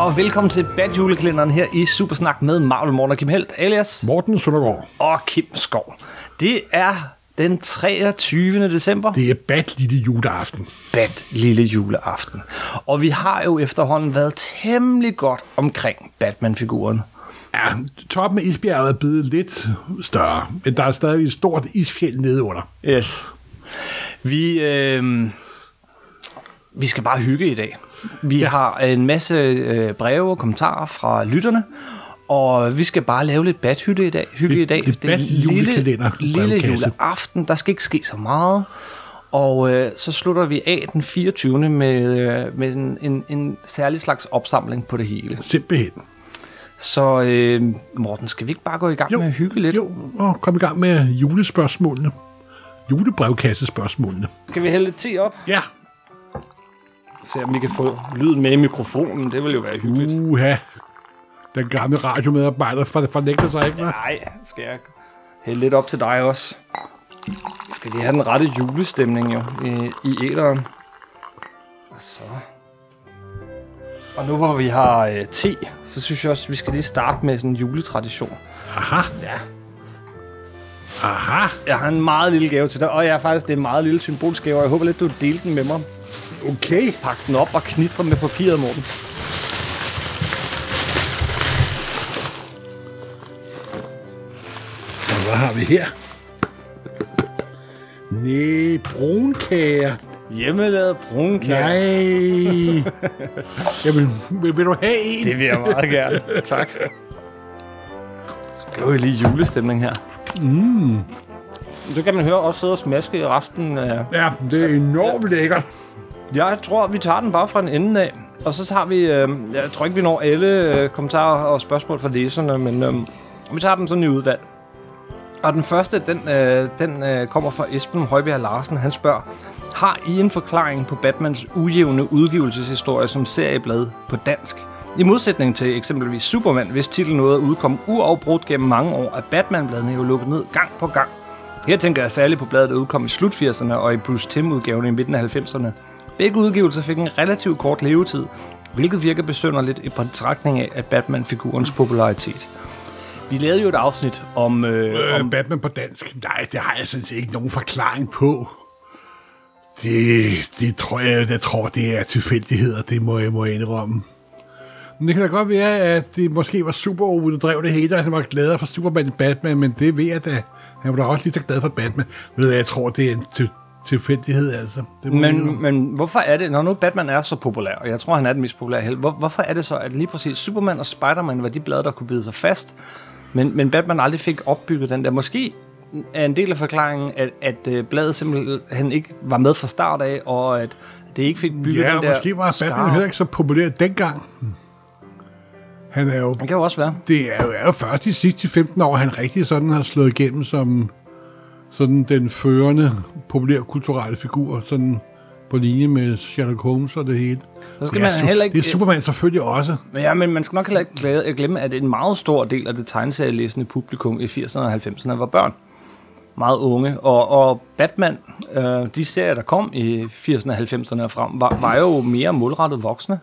Og velkommen til Bad Julekalenderen her i Supersnak med Marvel Morten og Kim Helt, alias Morten Søndergaard. og Kim Skov. Det er den 23. december, Det er bad lille juleaften. Bad lille juleaften. Og vi har jo efterhånden været temmelig godt omkring Batman-figuren. Ja, toppen af isbjerget er blevet lidt større, men der er stadig et stort isfjeld nede under. Yes. Vi, øh, vi skal bare hygge i dag. Vi har en masse øh, breve og kommentarer fra lytterne, og vi skal bare lave lidt badhytte i dag. Hygge Lidt- i dag. lidt Det er lille, lille juleaften. Der skal ikke ske så meget. Og øh, så slutter vi af den 24. med, øh, med en, en, en særlig slags opsamling på det hele. Simpelthen. Så øh, Morten, skal vi ikke bare gå i gang Jo, med at hygge lidt? Jo, og kom i gang med julespørgsmålene. Julebrevkassespørgsmålene. Skal vi hælde lidt te op? Ja. Se om vi kan få lyden med i mikrofonen. Det vil jo være hyggeligt. Uha. Den gamle radiomedarbejder for, fornægter sig ikke, hva'? Nej, skal jeg hælde lidt op til dig også? Skal lige have den rette julestemning jo i, i æderen. Og så... Og nu hvor vi har øh, te, så synes jeg også, vi skal lige starte med sådan en juletradition. Aha. Ja. Aha. Jeg har en meget lille gave til dig, og jeg er faktisk, det er en meget lille symbolsk gave, og jeg håber lidt, du vil dele den med mig. Okay. Pak den op og knitre med papiret, Morten. Og hvad har vi her? Næh, brunkager. Hjemmelavet brunkager. Nej. Jamen, vil, vil du have en? Det vil jeg meget gerne. tak. Så skal vi lige julestemning her. Mm. Så kan man høre også sidde og smaske resten af... Ja, det er enormt lækkert. Jeg tror, vi tager den bare fra den ende af. Og så tager vi... Øh, jeg tror ikke, vi når alle øh, kommentarer og spørgsmål fra læserne, men øh, vi tager dem sådan i udvalg. Og den første, den, øh, den øh, kommer fra Esben Højbjerg Larsen. Han spørger, har I en forklaring på Batmans ujævne udgivelseshistorie som serieblad på dansk? I modsætning til eksempelvis Superman, hvis titlen nåede at udkomme uafbrudt gennem mange år, er Batman-bladene jo lukket ned gang på gang. Her tænker jeg særligt på bladet, der udkom i slut 80'erne og i Bruce Timm-udgaven i midten af 90'erne. Begge udgivelser fik en relativt kort levetid, hvilket virker besynderligt i betragtning af, at Batman-figurens popularitet. Vi lavede jo et afsnit om, øh, Øh, om Batman på dansk? Nej, det har jeg sådan set ikke nogen forklaring på. Det, det tror jeg, jeg tror, det er tilfældigheder, det må jeg, må indrømme. Men det kan da godt være, at det måske var super der drev det hele, og han var glad for Superman i Batman, men det ved jeg da. Han var da også lige så glad for Batman. Ved jeg tror, det er en til, tilfældighed, altså. Det. Men, men hvorfor er det, når nu Batman er så populær, og jeg tror, han er den mest populære held, hvor, hvorfor er det så, at lige præcis Superman og Spider-Man var de blade, der kunne bide sig fast, men, men Batman aldrig fik opbygget den der? Måske er en del af forklaringen, at, at øh, bladet simpelthen ikke var med fra start af, og at det ikke fik bygget Ja, den der måske var Batman skarpe- heller ikke så populær dengang. Han er jo Det kan jo også være. det er jo, er jo først de sidste 15 år, han rigtig sådan har slået igennem som sådan den førende populærkulturelle figur, sådan på linje med Sherlock Holmes og det hele. Så skal det, er man heller ikke- det er Superman selvfølgelig også. Men, ja, men man skal nok heller ikke glemme, at en meget stor del af det tegneserielæsende publikum i 80'erne og 90'erne var børn. Meget unge. Og, og Batman, øh, de serier, der kom i 80'erne og 90'erne og frem, var, var jo mere målrettet voksne.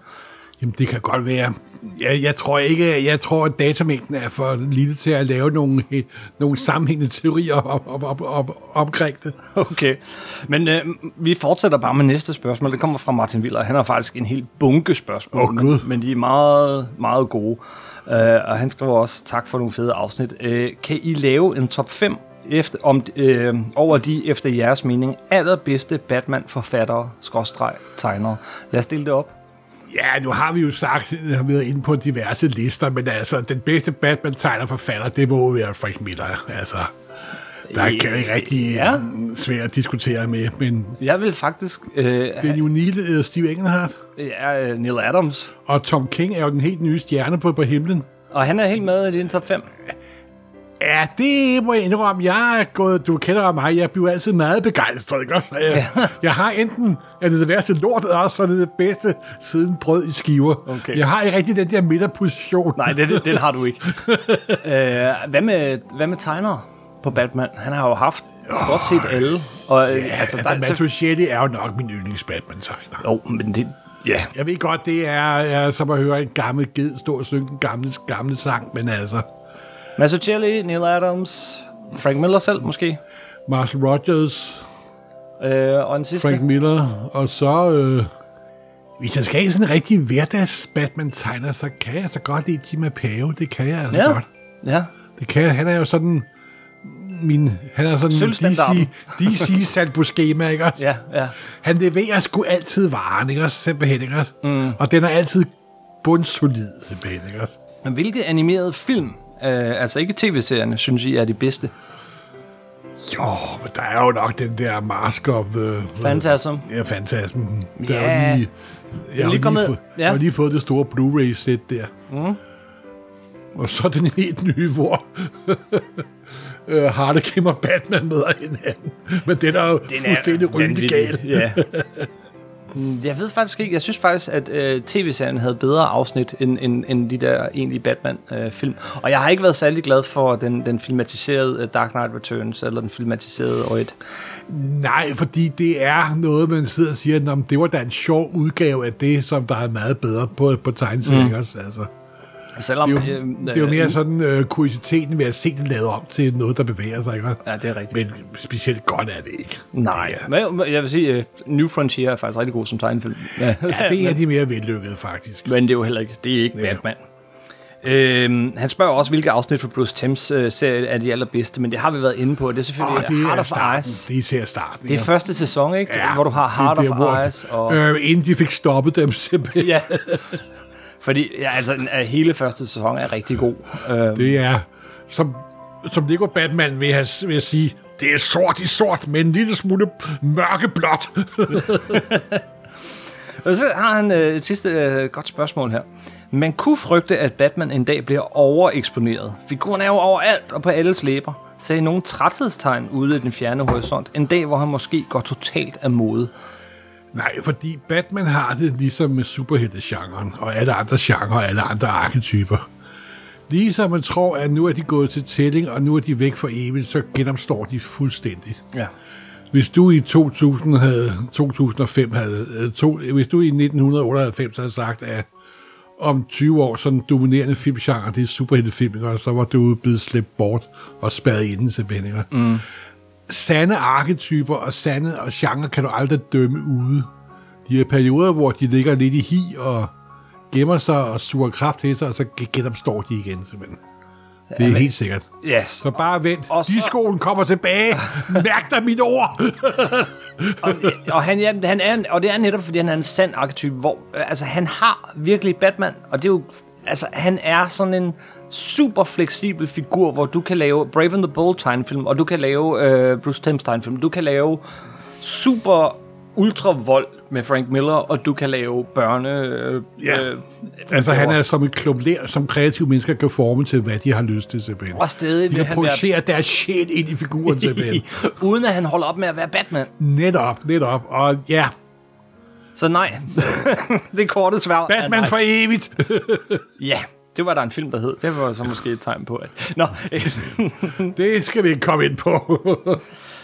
Jamen, det kan godt være. Jeg, jeg tror ikke, jeg tror, at datamængden er for lille til at lave nogle, nogle sammenhængende teorier op, op, op, op, omkring det. Okay. Men øh, vi fortsætter bare med næste spørgsmål. Det kommer fra Martin Willer. Han har faktisk en helt bunke spørgsmål, Gud. men, men de er meget, meget gode. Uh, og han skriver også, tak for nogle fede afsnit. Uh, kan I lave en top 5 efter, om, øh, over de, efter jeres mening, allerbedste Batman-forfattere, skråstreg, tegnere? Lad os stille det op. Ja, nu har vi jo sagt, at vi været inde på diverse lister, men altså, den bedste Batman-tegner forfatter, det må være Frank Miller. Altså, der er ikke rigtig Ja. svært at diskutere med, men Jeg vil faktisk... Øh, er jo Neil, uh, Steve Engelhardt, ja, øh, Neil Adams. og Tom King er jo den helt nye stjerne på, på himlen. Og han er helt med i din top 5. Ja, det må jeg indrømme. Jeg er gået, du kender mig, jeg bliver altid meget begejstret. Ikke? også? Jeg, Ja. jeg har enten er det det værste lort, eller også er det det bedste siden brød i skiver. Okay. Jeg har ikke rigtig den der midterposition. Nej, det, det, den har du ikke. øh, hvad, med, hvad med tegnere på Batman? Han har jo haft stort set alle. Og, øh, Ja, altså, altså der- Matt Schetti er jo nok min yndlings Batman-tegner. Jo, men det, Ja. Jeg ved godt, det er, er som at høre en gammel ged stå og synge den gamle, gamle sang, men altså, Mazzucchelli, Neil Adams, Frank Miller selv måske. Marshall Rogers, Øh, og en sidste. Frank Miller, og så... Øh, hvis jeg skal have sådan en rigtig hverdags Batman-tegner, så kan jeg så godt lide Jim Apao. Det kan jeg altså Ja. godt. Ja. Det kan jeg. Han er jo sådan min, han er sådan DC. DC sat på schema, ikke også? Ja, ja. Han leverer sgu altid varen, ikke også? Simpelthen, ikke også? Mm. Og den er altid bundsolid, simpelthen, ikke også? Men hvilke animerede film, øh, altså ikke tv-serierne, synes I er de bedste? Jo, men der er jo nok den der Mask of the... Phantasm. Ja, Phantasm. Der Ja. er jo lige, jeg, har lige kommet- få, ja. jeg har lige fået det store Blu-ray-sæt der. Mm. Og så den helt nye, hvor uh, Harlequin og Batman møder hinanden. Men den er jo den fuldstændig rygende gal. Ja. Mm, Jeg ved faktisk ikke. Jeg synes faktisk, at øh, tv-serien havde bedre afsnit end, end, end de der egentlige Batman-film. og jeg har ikke været særlig glad for den, den filmatiserede øh, Dark Knight Returns, eller den filmatiserede Oid. Nej, fordi det er noget, man sidder og siger, at det var da en sjov udgave af det, som der er meget bedre på, på tegneserien. Mm. Altså. Selvom, Det er jo, øh, det er jo mere sådan øh, kuriositeten ved at se det lavet om til noget, der bevæger sig. Ikke? Ja, det er rigtigt. Men specielt godt er det ikke. Nej, men jeg vil sige, uh, New Frontier er faktisk rigtig god som tegnefilm. Ja, Ja, det er de mere vellykkede, faktisk. Men det er jo heller ikke, det er ikke Ja. Batman. Øhm, han spørger også, hvilke afsnit fra Bruce Timms øh, serie er de allerbedste, men det har vi været inde på. Det er selvfølgelig det Heart er of starten. Ice. Det er især starten. Det er første sæson, ikke? Ja, Hvor du har Heart det of bliver Ice. Og, Øh, inden de fik stoppet dem simpelthen. ja. Fordi ja, altså, hele første sæson er rigtig god. Øhm, Det er, som, som Lego Batman vil, have, vil sige, det er sort i sort, med en lille smule mørkeblåt. Og så har han øh, et sidste øh, godt spørgsmål her. Man kunne frygte, at Batman en dag bliver overeksponeret. Figuren er jo overalt og på alles læber. Sagde nogen træthedstegn ude i den fjerne horisont. En dag, hvor han måske går totalt af mode. Nej, fordi Batman har det ligesom med superhelte-genren, og alle andre genrer og alle andre arketyper. Ligesom man tror, at nu er de gået til tælling, og nu er de væk for evigt, så genopstår de fuldstændig. Ja. Hvis du i 2000 havde, 2005 havde, øh, to, hvis du i 1998 havde sagt, at om 20 år, sådan en dominerende filmgenre, det er superheltefilm, og så var du blevet slæbt bort og spadet inden simpelthen. ikke? Mm. Sande arketyper og sande og genre kan du aldrig dømme ude. De har perioder, hvor de ligger lidt i hi og gemmer sig og suger kraft til sig, og så genopstår de igen simpelthen. Det er helt sikkert. Yes. Så bare vent. Og så- Diskoen kommer tilbage. Mærk dig mit ord. og, og, han, ja, han er, og det er netop, fordi han er en sand arketype, hvor øh, altså, han har virkelig Batman, og det er jo, altså, han er sådan en super fleksibel figur, hvor du kan lave Brave and the Bold tegnefilm, og du kan lave øh, Bruce Timms tegnefilm, du kan lave super ultra vold med Frank Miller, og du kan lave børne... Øh, Ja. øh, Altså, han er som et klump ler, som kreative mennesker kan forme til, hvad de har lyst til, simpelthen. Og stadig De kan han være... projicere deres shit ind i figuren, simpelthen. uden at han holder op med at være Batman. netop, netop. Og ja, Så nej, det er kortet svært. Batman for evigt. Ja, det var der en film, der hed. Det var så måske et tegn på, at... Nå, det skal vi ikke komme ind på.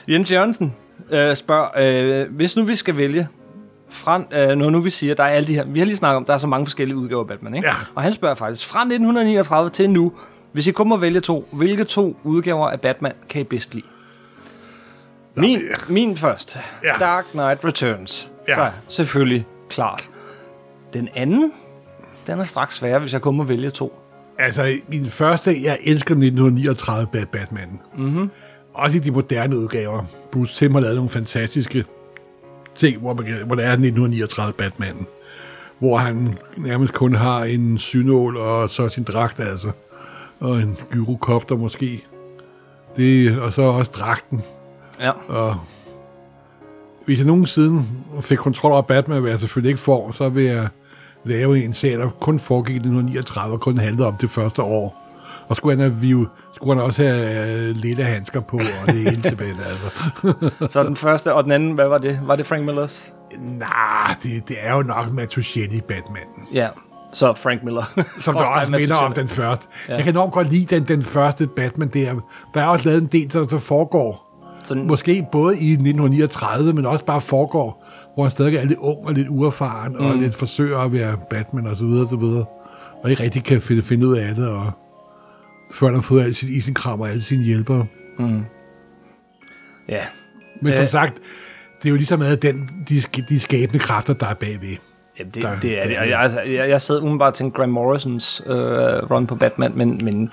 Jens Jørgensen øh, spørger, øh, hvis nu vi skal vælge, fra, øh, når nu vi siger, der er alle de her, vi har lige snakket om, der er så mange forskellige udgaver af Batman, ikke? Ja. Og han spørger faktisk, fra 1939 til nu, hvis I kun må vælge to, hvilke to udgaver af Batman kan I bedst lide? Min, min først. Ja. Dark Knight Returns. Ja. Så selvfølgelig klart. Den anden, den er straks sværere, hvis jeg kun må vælge to. altså, min første, jeg elsker 1939 Bad Batman. Mhm. Mm-hmm. Også i de moderne udgaver. Bruce Timm har lavet nogle fantastiske ting, hvor, man, hvor det er 1939 Batman. Hvor han nærmest kun har en synål og så sin dragt, altså. Og en gyrokopter måske. Det, og så også dragten. Ja. Og hvis jeg nogensinde fik kontrol over Batman, hvad jeg selvfølgelig ikke får, så vil jeg lave en serie, der kun foregik i 1939 og kun handlede om det første år. Og skulle han, have, view, skulle han også have øh, lille handsker på, og det hele tilbage. Altså. Så den første og den anden, hvad var det? Var det Frank Millers? Nej, det, det er jo nok Matuschelli Batman, Ja, så Frank Miller. som der også minder om den første. Ja. Jeg kan enormt godt lide den, den første Batman der. Der er også lavet en del, der, der foregår Sådan, Måske både i 1939, men også bare foregår, hvor han stadig er lidt ung og lidt uerfaren, mm. og lidt forsøger at være Batman og så videre, og så videre. Og ikke rigtig kan finde, finde ud af det, og før han har fået alt sit isenkram og alle sine hjælpere. ja. Men som Øh. sagt, det er jo ligesom med den, de, de skabende kræfter, der er bagved. Jamen, det, Der- det er det. Og Jeg, altså, jeg, jeg sad umiddelbart og tænkte Grant Morrisons øh, run på Batman, men, men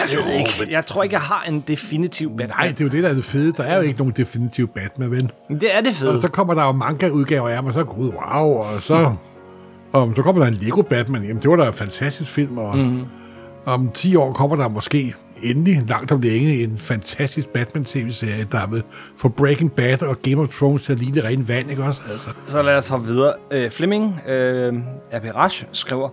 jeg ved ikke. Jeg tror ikke, jeg har en definitiv Batman. Nej, det er jo det, der er det fede. Der er jo ikke nogen definitiv Batman, ven. Men det er det Og fede. så kommer der jo manga-udgaver af ham, og så gud, wow, og så... Og så kommer der en Lego Batman, jamen det var da en fantastisk film, og mm. om 10 år kommer der måske endelig, langt om længe, en fantastisk Batman-tv-serie, der vil få Breaking Bad og Game of Thrones til at ligne ren vand, ikke også? Altså, Så lad os hoppe videre. Øh, Fleming, øh, Rash, skriver,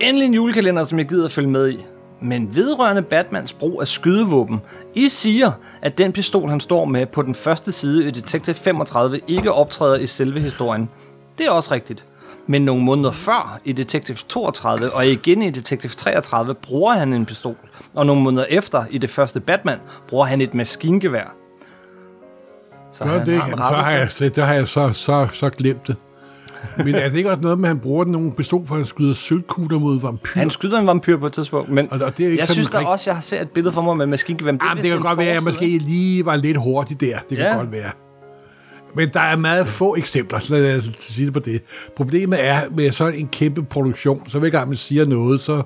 Endelig en julekalender, som jeg gider at følge med i. Men vedrørende Batmans brug af skydevåben. I siger, at den pistol, han står med på den første side i Detective 35, ikke optræder i selve historien. Det er også rigtigt. Men nogle måneder før i Detective 32 og igen i Detective 33 bruger han en pistol. Og nogle måneder efter i det første Batman bruger han et maskingevær. Så gør han det, har en jamen, så har jeg, det har jeg så, så, så glemt det. Men er det ikke også noget med, at han bruger nogle pistol, for at han skyder sølvkugler mod vampyrer? Han skyder en vampyr på et tidspunkt, men Og- og det er ikke jeg synes da også, jeg har set et billede for mig med maskingevær. vist det kan godt være, at jeg måske lige var lidt hurtig der. Det kan Ja. godt være. Men der er meget få eksempler, så lad os sige det på det. Problemet er, med sådan en kæmpe produktion, så hver gang man siger noget, så...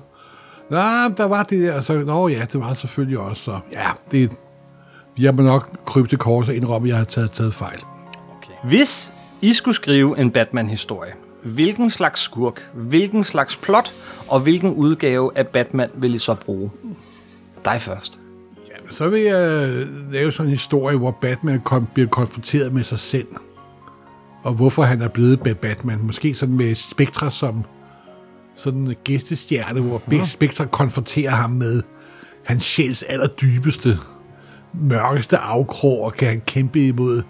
Nå, der var det der, så... Nå ja, det var selvfølgelig også, så... Ja, det... Vi har nok krybt til kors og indrømme, at jeg har taget, taget fejl. Okay. Hvis I skulle skrive en Batman-historie, hvilken slags skurk, hvilken slags plot og hvilken udgave af Batman vil I så bruge? Dig først. Jamen, så vil jeg lave sådan en historie, hvor Batman kom, bliver konfronteret med sig selv. Og hvorfor han er blevet Ba- Batman. Måske sådan med Spectra som sådan en gæstestjerne, hvor ja. Spectra konfronterer ham med hans sjæls allerdybeste, mørkeste afkrog, og kan han kæmpe imod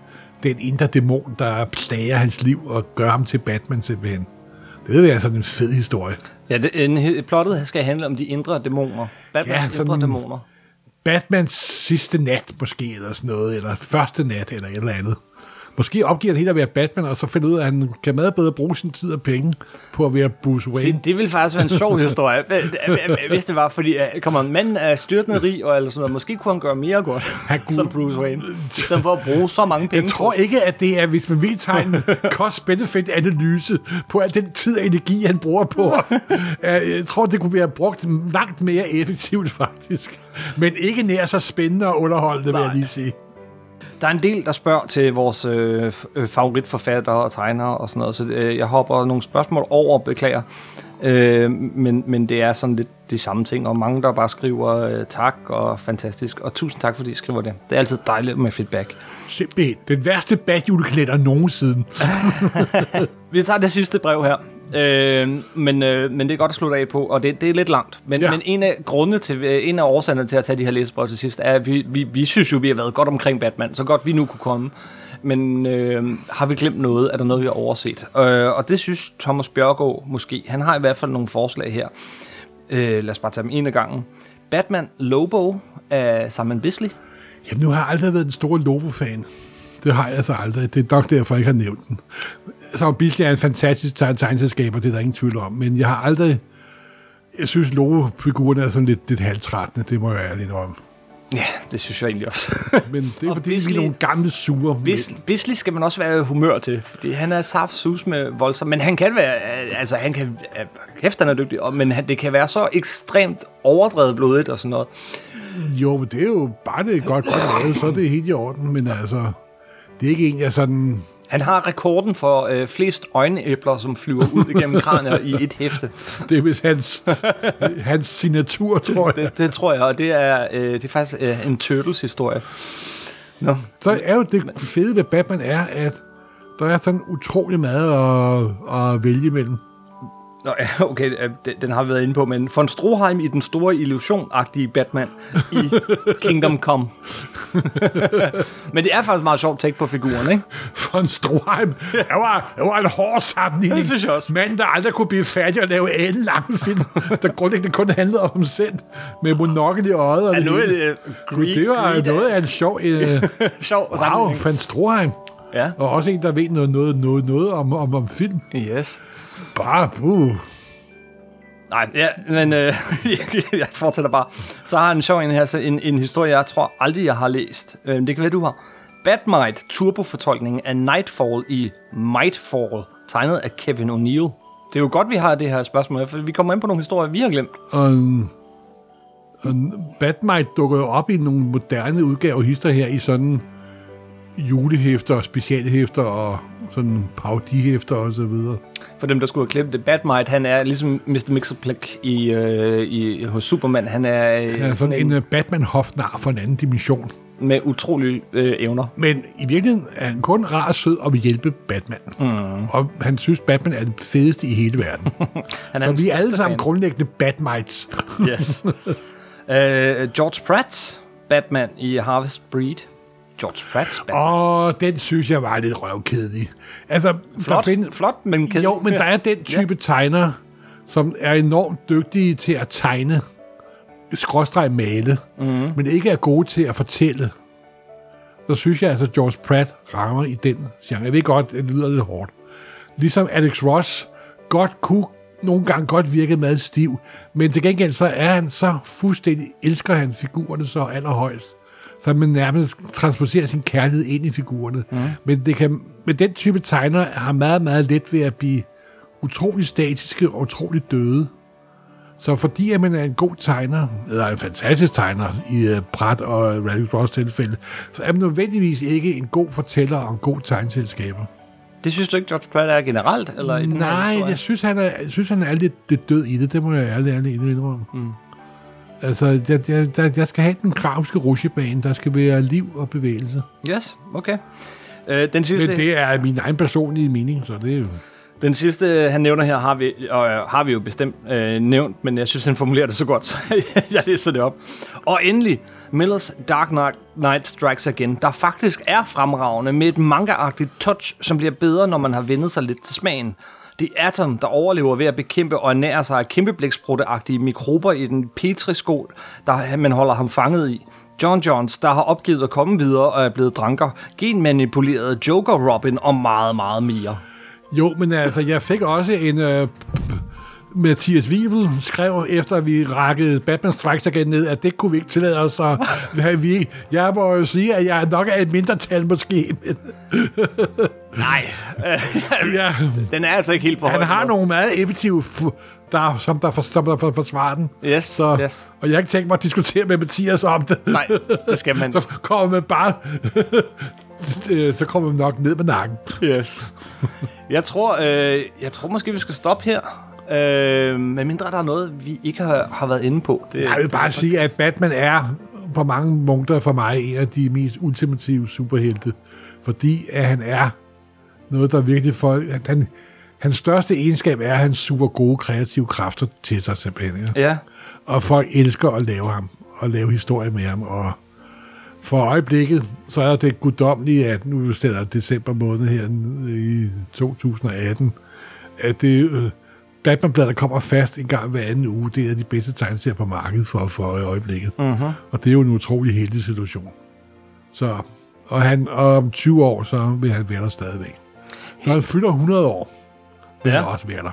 den indre dæmon, der plager hans liv og gør ham til Batman simpelthen. Det være sådan en fed historie. Ja, det, en, plottet skal handle om de indre dæmoner. Batmans Ja, indre dæmoner. Batmans sidste nat måske, eller sådan noget, eller første nat, eller et eller andet. Måske opgiver han helt at være Batman, og så finder ud af, at han kan meget bedre bruge sin tid og penge på at være Bruce Wayne. Se, det ville faktisk være en sjov historie, hvis det var, fordi øh, kommer en mand er styrtende rig og eller sådan noget, måske kunne han gøre mere godt kunne- som Bruce Wayne, i stedet for at bruge så mange penge. Jeg tror ikke, at det er, hvis man vil tage en cost-benefit-analyse på al den tid og energi, han bruger på. Jeg tror, det kunne være brugt langt mere effektivt, faktisk. Men ikke nær så spændende og underholdende, vil jeg Nej. lige sige. Der er en del, der spørger til vores øh, øh, favoritforfattere og tegnere og sådan noget, så øh, jeg hopper nogle spørgsmål over, beklager. Øh, men, men det er sådan lidt de samme ting, og mange, der bare skriver øh, tak og fantastisk, og tusind tak, fordi I skriver det. Det er altid dejligt med feedback. Simpelthen. Den værste bad-julekalender nogensinde. Vi tager det sidste brev her, øh, men, øh, men det er godt at slutte af på, og det, det er lidt langt. Men, Ja. men en af grundene til, øh, en af årsagerne til at tage de her læsebrev til sidst, er, at vi, vi, vi synes jo, vi har været godt omkring Batman, så godt vi nu kunne komme. Men øh, har vi glemt noget? Er der noget, vi har overset? Øh, og det synes Thomas Bjørgaard måske. Han har i hvert fald nogle forslag her. Øh, lad os bare tage dem en af gangen. Batman Lobo af Simon Bisley. Jamen, nu har jeg aldrig været den store Lobo-fan. Det har jeg så aldrig. Det er nok derfor, jeg ikke har nævnt den. Så Bisley er en fantastisk tegn- tegneselskaber, det er der ingen tvivl om. Men jeg har aldrig... Jeg synes, Lobo-figurerne er sådan lidt, lidt halvtrættende, det må jeg ærligt om. Ja, det synes jeg egentlig også. Men det er Og fordi, vi Bisley- er nogle gamle sure Bis. Bisley skal man også være i humør til, fordi han er saft sus med voldsom, men han kan være, altså han kan, kæft han er dygtig, og- men det kan være så ekstremt overdrevet blodigt og sådan noget. Jo, men det er jo bare det er godt, godt lavet, så er det helt i orden. Men altså, det er ikke en, jeg sådan... Han har rekorden for øh, flest øjenæbler, som flyver ud igennem kranier i et hæfte. Det er vist hans, hans signatur, tror jeg. Det, det tror jeg, og det er, øh, det er faktisk øh, en Turtles historie. Nå, Så er jo det fede ved Batman er, at der er sådan utrolig meget at, at vælge imellem. Nå, ja, okay, øh, den, har vi været inde på, men von Stroheim i den store illusion-agtige Batman i Kingdom Come. men det er faktisk meget sjovt take på figuren, ikke? Von Stroheim. Det var, det var en hård sammenligning. Det synes jeg også. Manden, der aldrig kunne blive færdig at lave alle lange film, der grundlæggende kun handlede om selv, med monokkel i øjet. Og Er nu hele. et uh, Gud, det var noget af en sjov... Øh, sjov wow, sammenligning. Van Stroheim. Ja. Og også en, der ved noget, noget, noget, noget om, om, om film. Yes. Bare, uh. Nej, ja, men øh, jeg fortsætter bare. Så har han en sjov en her, så en, en historie, jeg tror aldrig, jeg har læst. Øh, det kan være, du har. Batmite, turbofortolkningen af Nightfall i Mightfall, tegnet af Kevin O'Neill. Det er jo godt, vi har det her spørgsmål, for vi kommer ind på nogle historier, vi har glemt. Og, og Batmite dukker jo op i nogle moderne udgaver hister her i sådan julehæfter, specialhæfter og sådan parodihæfter og så videre. For dem, der skulle have klippet det, Batmite, han er ligesom Mr. Mixerplek i, øh, i, hos Superman. Han er, øh, Han er sådan en uh, Batman-hofnar fra en anden dimension. med utrolige øh, evner. Men i virkeligheden er han kun rar og sød og vil hjælpe Batman. Mm. Og han synes, Batman er den fedeste i hele verden. Han er Så vi er alle sammen fan. grundlæggende Batmites. Yes. uh, George Pratt, Batman i Harvest Breed. George Pratt's Batman. Og den synes jeg var lidt røvkedelig. Altså, flot, find- flot, men kedelig. Jo, men der er den type ja. tegner, som er enormt dygtige til at tegne, skråstreg male, mm. men ikke er gode til at fortælle. Så synes jeg altså, at George Pratt rammer i den genre. Jeg ved godt, det lyder lidt hårdt. Ligesom Alex Ross godt kunne nogle gange godt virke meget stiv, men til gengæld så er han så fuldstændig, elsker han figurerne så allerhøjst, så man nærmest transporterer sin kærlighed ind i figurerne. Mm. Men, det kan, men den type tegner har meget, meget let ved at blive utrolig statiske og utrolig døde. Så fordi at man er en god tegner, eller en fantastisk tegner i uh, Pratt og Alex Ross tilfælde, så er man nødvendigvis ikke en god fortæller og en god tegnselskaber. Det synes du ikke, George Pratt er generelt? Eller i den her Nej, historie? jeg synes, han er, jeg synes, han er lidt, lidt død i det. Det må jeg ærligt, ærligt indrømme. Mm. Altså, jeg, jeg, jeg, jeg skal have den grafiske rutsjebane. Der skal være liv og bevægelse. Yes, okay. Øh, den sidste... Men det er min egen personlige mening, så det er jo... Den sidste, han nævner her, har vi, og, øh, har vi jo bestemt øh, nævnt, men jeg synes, han formulerer det så godt, så jeg læser det op. Og endelig, Millers Dark Knight, Knight Strikes Again, der faktisk er fremragende med et manga-agtigt touch, som bliver bedre, når man har vendet sig lidt til smagen. Det er Atom, der overlever ved at bekæmpe og ernære sig af kæmpeblæksprutteagtige mikrober i den petriskål, der man holder ham fanget i. John Johns, der har opgivet at komme videre og er blevet dranker, genmanipuleret Joker Robin og meget, meget mere. Jo, men altså, jeg fik også en... Øh, Mathias Wivel skrev, efter at vi rakkede Batman Strikes igen ned, at det kunne vi ikke tillade os. Så vi, jeg må jo sige, at jeg nok er et mindretal måske. Men, Nej, ja, den er altså ikke helt på han har nogle meget effektive, der, som der, for, som der for, forsvarer den. Yes, Så, yes. Og jeg har ikke tænkt mig at diskutere med Mathias om det. Nej, det skal man. Så kommer man bare... så kommer man nok ned med nakken. Yes. Jeg tror, øh, jeg tror måske, vi skal stoppe her. Øh, men mindre der er noget, vi ikke har, har været inde på. Det, Jeg vil bare sige, at Batman er på mange punkter for mig en af de mest ultimative superhelte. Fordi at han er noget, der virkelig for... At han, hans største egenskab er, at han super gode kreative kræfter til sig simpelthen. Ja? Ja, Og folk elsker at lave ham, og lave historie med ham. Og for øjeblikket, så er det guddommelige, at nu stedet december måned her i 2018, at det øh, Batman-bladet kommer fast en gang hver anden uge. Det er de bedste tegneserier på markedet for, for øjeblikket. Mhm. Og det er jo en utrolig heldig situation. Så, og, han, og om 20 år, så vil han være der stadigvæk. Når han fylder 100 år, vil ja. han også være der.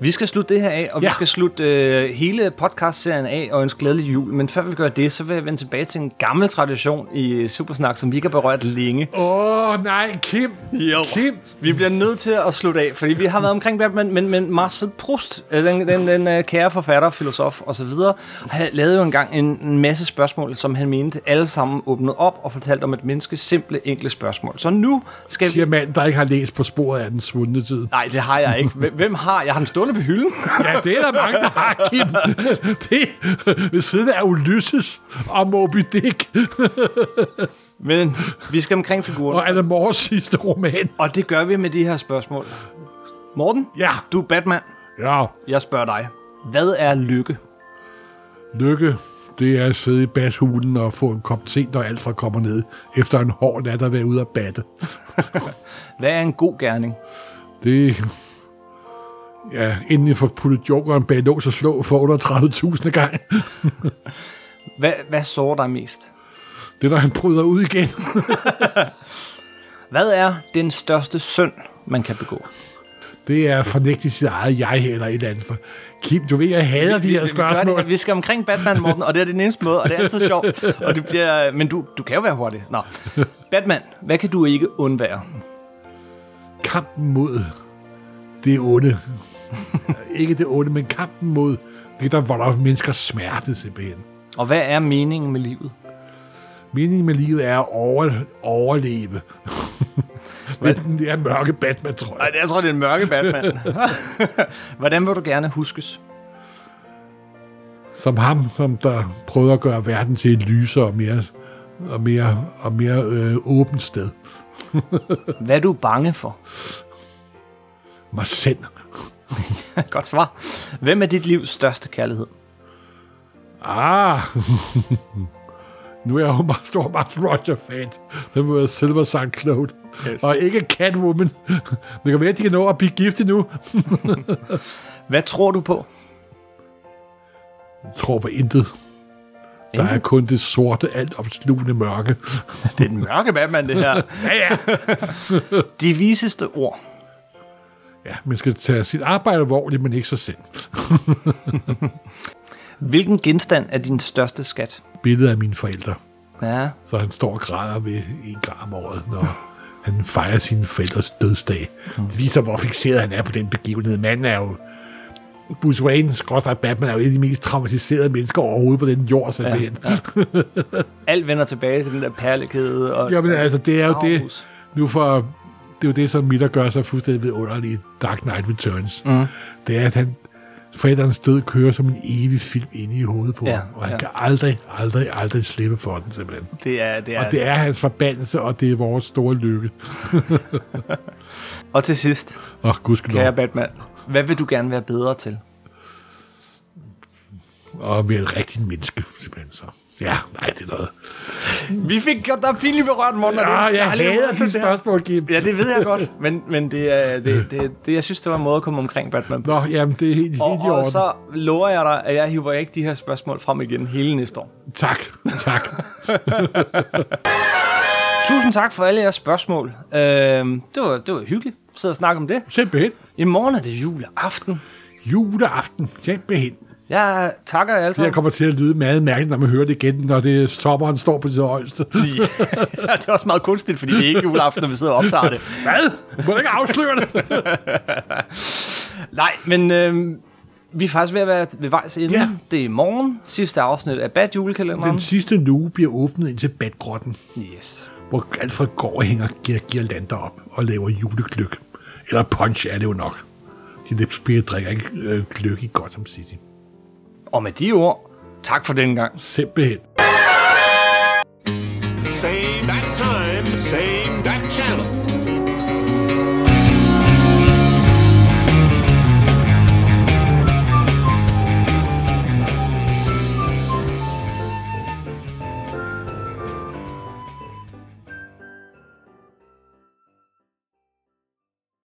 Vi skal slutte det her af, og ja. Vi skal slutte øh, hele podcastserien af og ønske glædelig jul. Men før vi gør det, så vil jeg vende tilbage til en gammel tradition i Supersnak, som vi ikke har berørt længe. Åh, oh, nej, Kim! Jo. Kim! Vi bliver nødt til at slutte af, fordi vi har været omkring Batman, men, men Marcel Proust, øh, den, den, den øh, kære forfatter, filosof osv., lavede jo engang en, en masse spørgsmål, som han mente alle sammen åbnede op og fortalte om et menneskes simple, enkle spørgsmål. Så nu skal vi... Siger mand, der ikke har læst på sporet af den svundne tid. Nej, det har jeg ikke. Hvem- har? Jeg har den stående på hylden. Ja, det er der mange, der har, Kim. Det ved siden af Ulysses og Moby Dick Men vi skal omkring figuren, og Alan Moores sidste roman. og det gør vi med de her spørgsmål. Morten, Ja, du er Batman. Ja, Jeg spørger dig. Hvad er lykke? lykke, det er at sidde i bashulen og få en kop te, når Alfred kommer ned, efter en hård nat at være ude at batte. Hvad er en god gerning? Det Ja, inden jeg får puttet jokeren bag lås og slå for 38.000 gang. Hvad, hvad sårer dig mest? Det er, når han bryder ud igen. Hvad er den største synd, man kan begå? Det er fornægtet sit eget jeg eller et eller andet. For Kim, du ved, jeg hader de her Vi- vi spørgsmål. Det, vi skal omkring Batman, Morten, og det er den eneste måde, og det er altid sjovt. Og det bliver, men du, du kan jo være hurtig. Nå. Batman, hvad kan du ikke undvære? Kampen mod det onde. Ikke det onde, men kampen mod det, der volder mennesker smerte simpelthen. Og hvad er meningen med livet? Meningen med livet er at over, overleve. Men det er mørke Batman, tror Nej, jeg. det- jeg tror, det er en mørke Batman. Hvordan vil du gerne huskes? Som ham, som der prøvede at gøre verden til et lysere og mere, og mere, og mere øh, åbent sted. Hvad er du bange for? Mig selv. Godt svar. Hvem er dit livs største kærlighed? Ah! nu er jeg jo meget stor Martin Roger-fan. Det må være Silver St. Claude. Yes. Og ikke Catwoman. Det kan være, at de kan nå at blive gift nu. Hvad tror du på? Jeg tror på intet. Der er kun det sorte, alt opslugende mørke. Det er den mørke Batman, det her. Ja, ja. De viseste ord. Ja, man skal tage sit arbejde alvorligt, men ikke sig selv. Hvilken genstand er din største skat? Billedet af mine forældre. Ja, Så han står og græder ved en gang om året, når han fejrer sine forældres dødsdag. Det viser, hvor fixeret han er på den begivenhed. Manden er jo... Bruce Wayne, skråstrej Batman, er jo en af de mest traumatiserede mennesker overhovedet på den jord, simpelthen. Ja, alt vender tilbage til den der perlekæde. Og Jamen altså, det er jo det... Nu for... Det er jo det, som Miller gør sig fuldstændig vidunderligt i Dark Knight Returns. Mm. Det er, at han forældrenes død kører som en evig film inde i hovedet på Ja, ham, og han ja. kan aldrig, aldrig, aldrig slippe for den, simpelthen. Det er, det er, Og det er hans forbandelse, og det er vores store lykke. og til sidst, oh, gudskelov. kære Batman, hvad vil du gerne være bedre til? Og være et rigtigt menneske, simpelthen. Så. Ja, nej, det er noget. Vi fik gjort dig pinligt berørt, morgen. Ja, jeg hader de spørgsmål, Kim. Ja, det ved jeg godt, men, men det, er, det, det, det, jeg synes, det var en måde at komme omkring Batman. Nå, jamen, det er helt, helt Og, i og orden. så lover jeg dig, at jeg hiver ikke de her spørgsmål frem igen hele næste år. Tak, tak. Tusind tak for alle jeres spørgsmål. Øhm, det, var, det var hyggeligt at sidde og snakke om det. Simpelthen. I morgen er det juleaften. Juleaften, simpelthen. Jeg takker alle Det her kommer til at lyde meget mærkeligt, når man hører det igen, når det er sommeren står på sit højeste. Ja, det er også meget kunstigt, fordi det er ikke juleaften, når vi sidder og optager det. Hvad? Må du ikke afsløre det? Nej, men øhm, vi er faktisk ved at være ved vejs ende. Ja. Det er i morgen, sidste afsnit af Bad Julekalenderen. Den sidste luge bliver åbnet ind til badgrotten, Yes. hvor Alfred går og hænger gir girlander op og laver julegløk. Eller punch er det jo nok. De der drikker ikke øh, gløk i Gotham City. Og med de ord, tak for den gang. Simpelthen.